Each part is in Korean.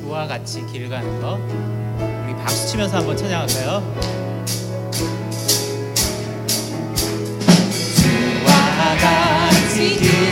주와 같이 길 가는 거 우리 박수 치면서 한번 찬양할까요? 주와 같이 길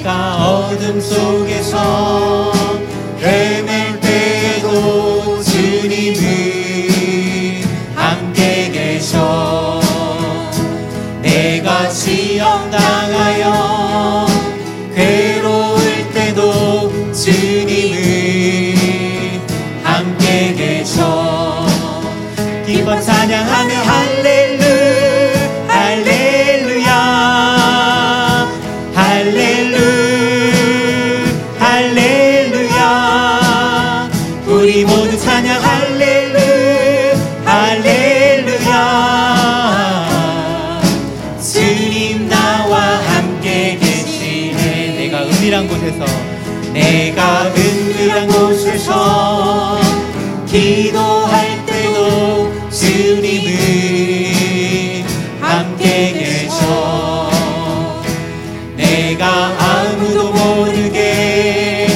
내가 어둠 속에서 헤맬 때에도 주님은 함께 계셔. 내가 지연 당하여 괴로울 때도 주님은 함께 계셔 내가 은근한 곳에서 기도할 때도 주님을 함께 계셔. 내가 아무도 모르게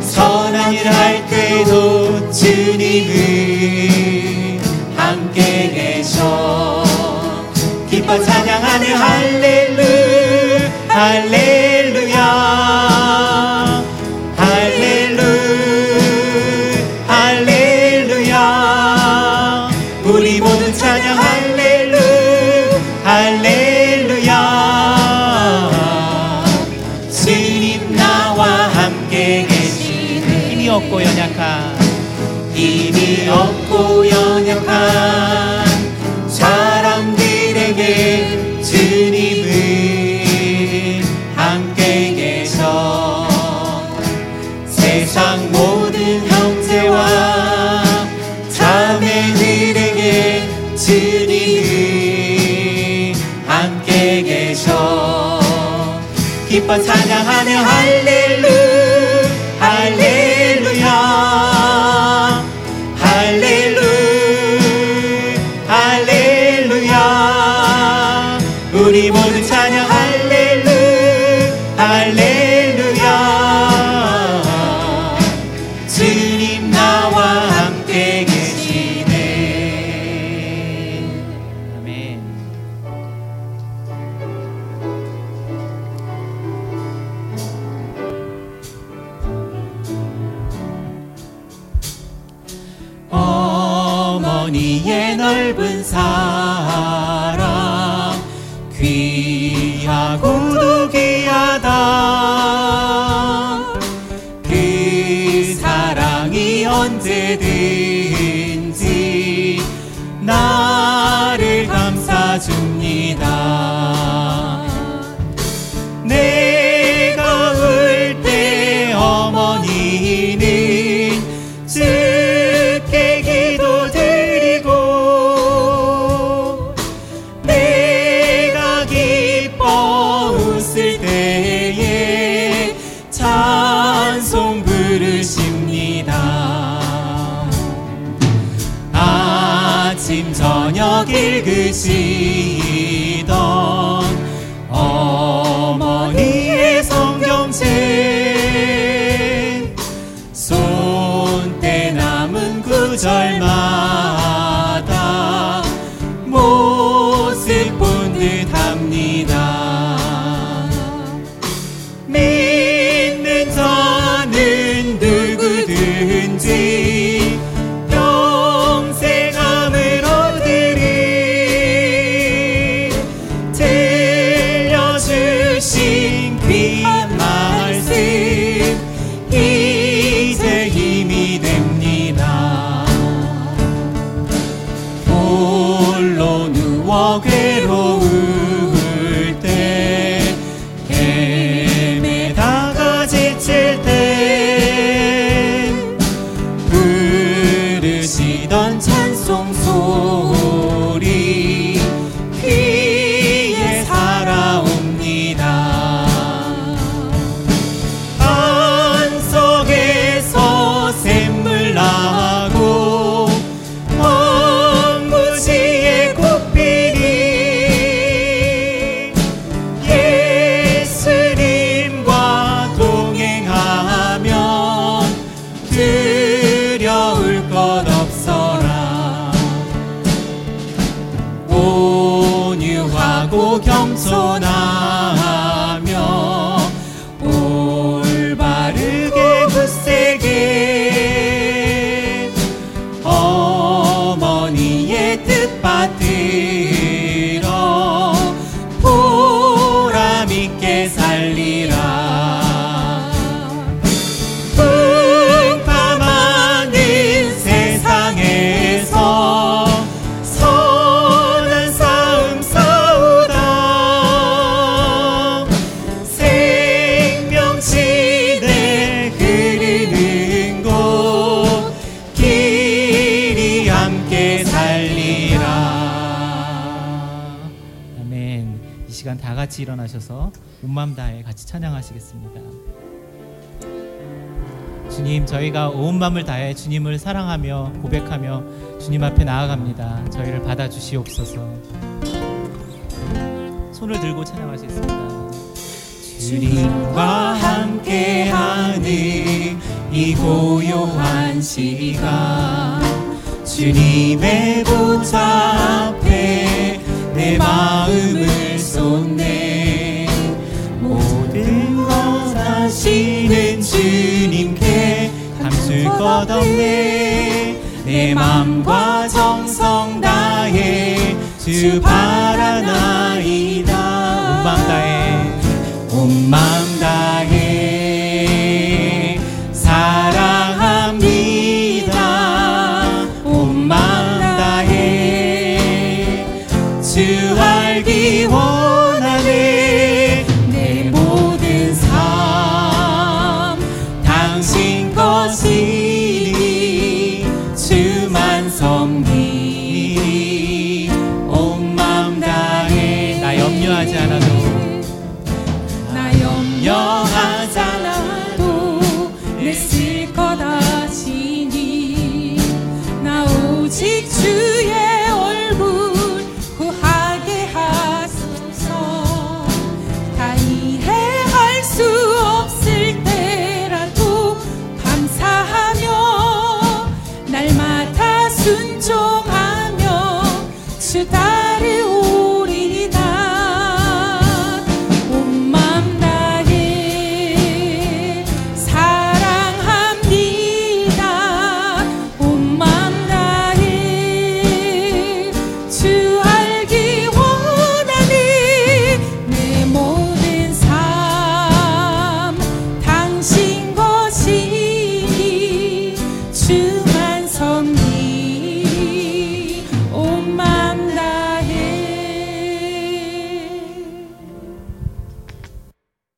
선한 일 할 때도 주님을 함께 계셔. 기뻐 찬양하네. 할렐루 할렐루. 우리 모두 찬양 할렐루 할렐루야. 주님 나와 함께 계시네. 힘이 없고 연약한. 힘이 없고 연약한. 찬양하며 할렐루 할렐루. 아침 저녁 읽으시. Đón 颂 시간 다 같이 일어나셔서 온맘 다해 같이 찬양하시겠습니다. 주님, 저희가 온 마음을 다해 주님을 사랑하며 고백하며 주님 앞에 나아갑니다. 저희를 받아 주시옵소서. 손을 들고 찬양하시겠습니다. 주님과 함께하는 이 고요한 시간 주님의 보좌 앞에 내 마음을 끝없네 내 맘과 정성 다해 주 바라나이다. 온 맘 다해. 온 맘 다해. 사랑합니다. 온 맘 다해. 주 알기 원 순종하며 주 다.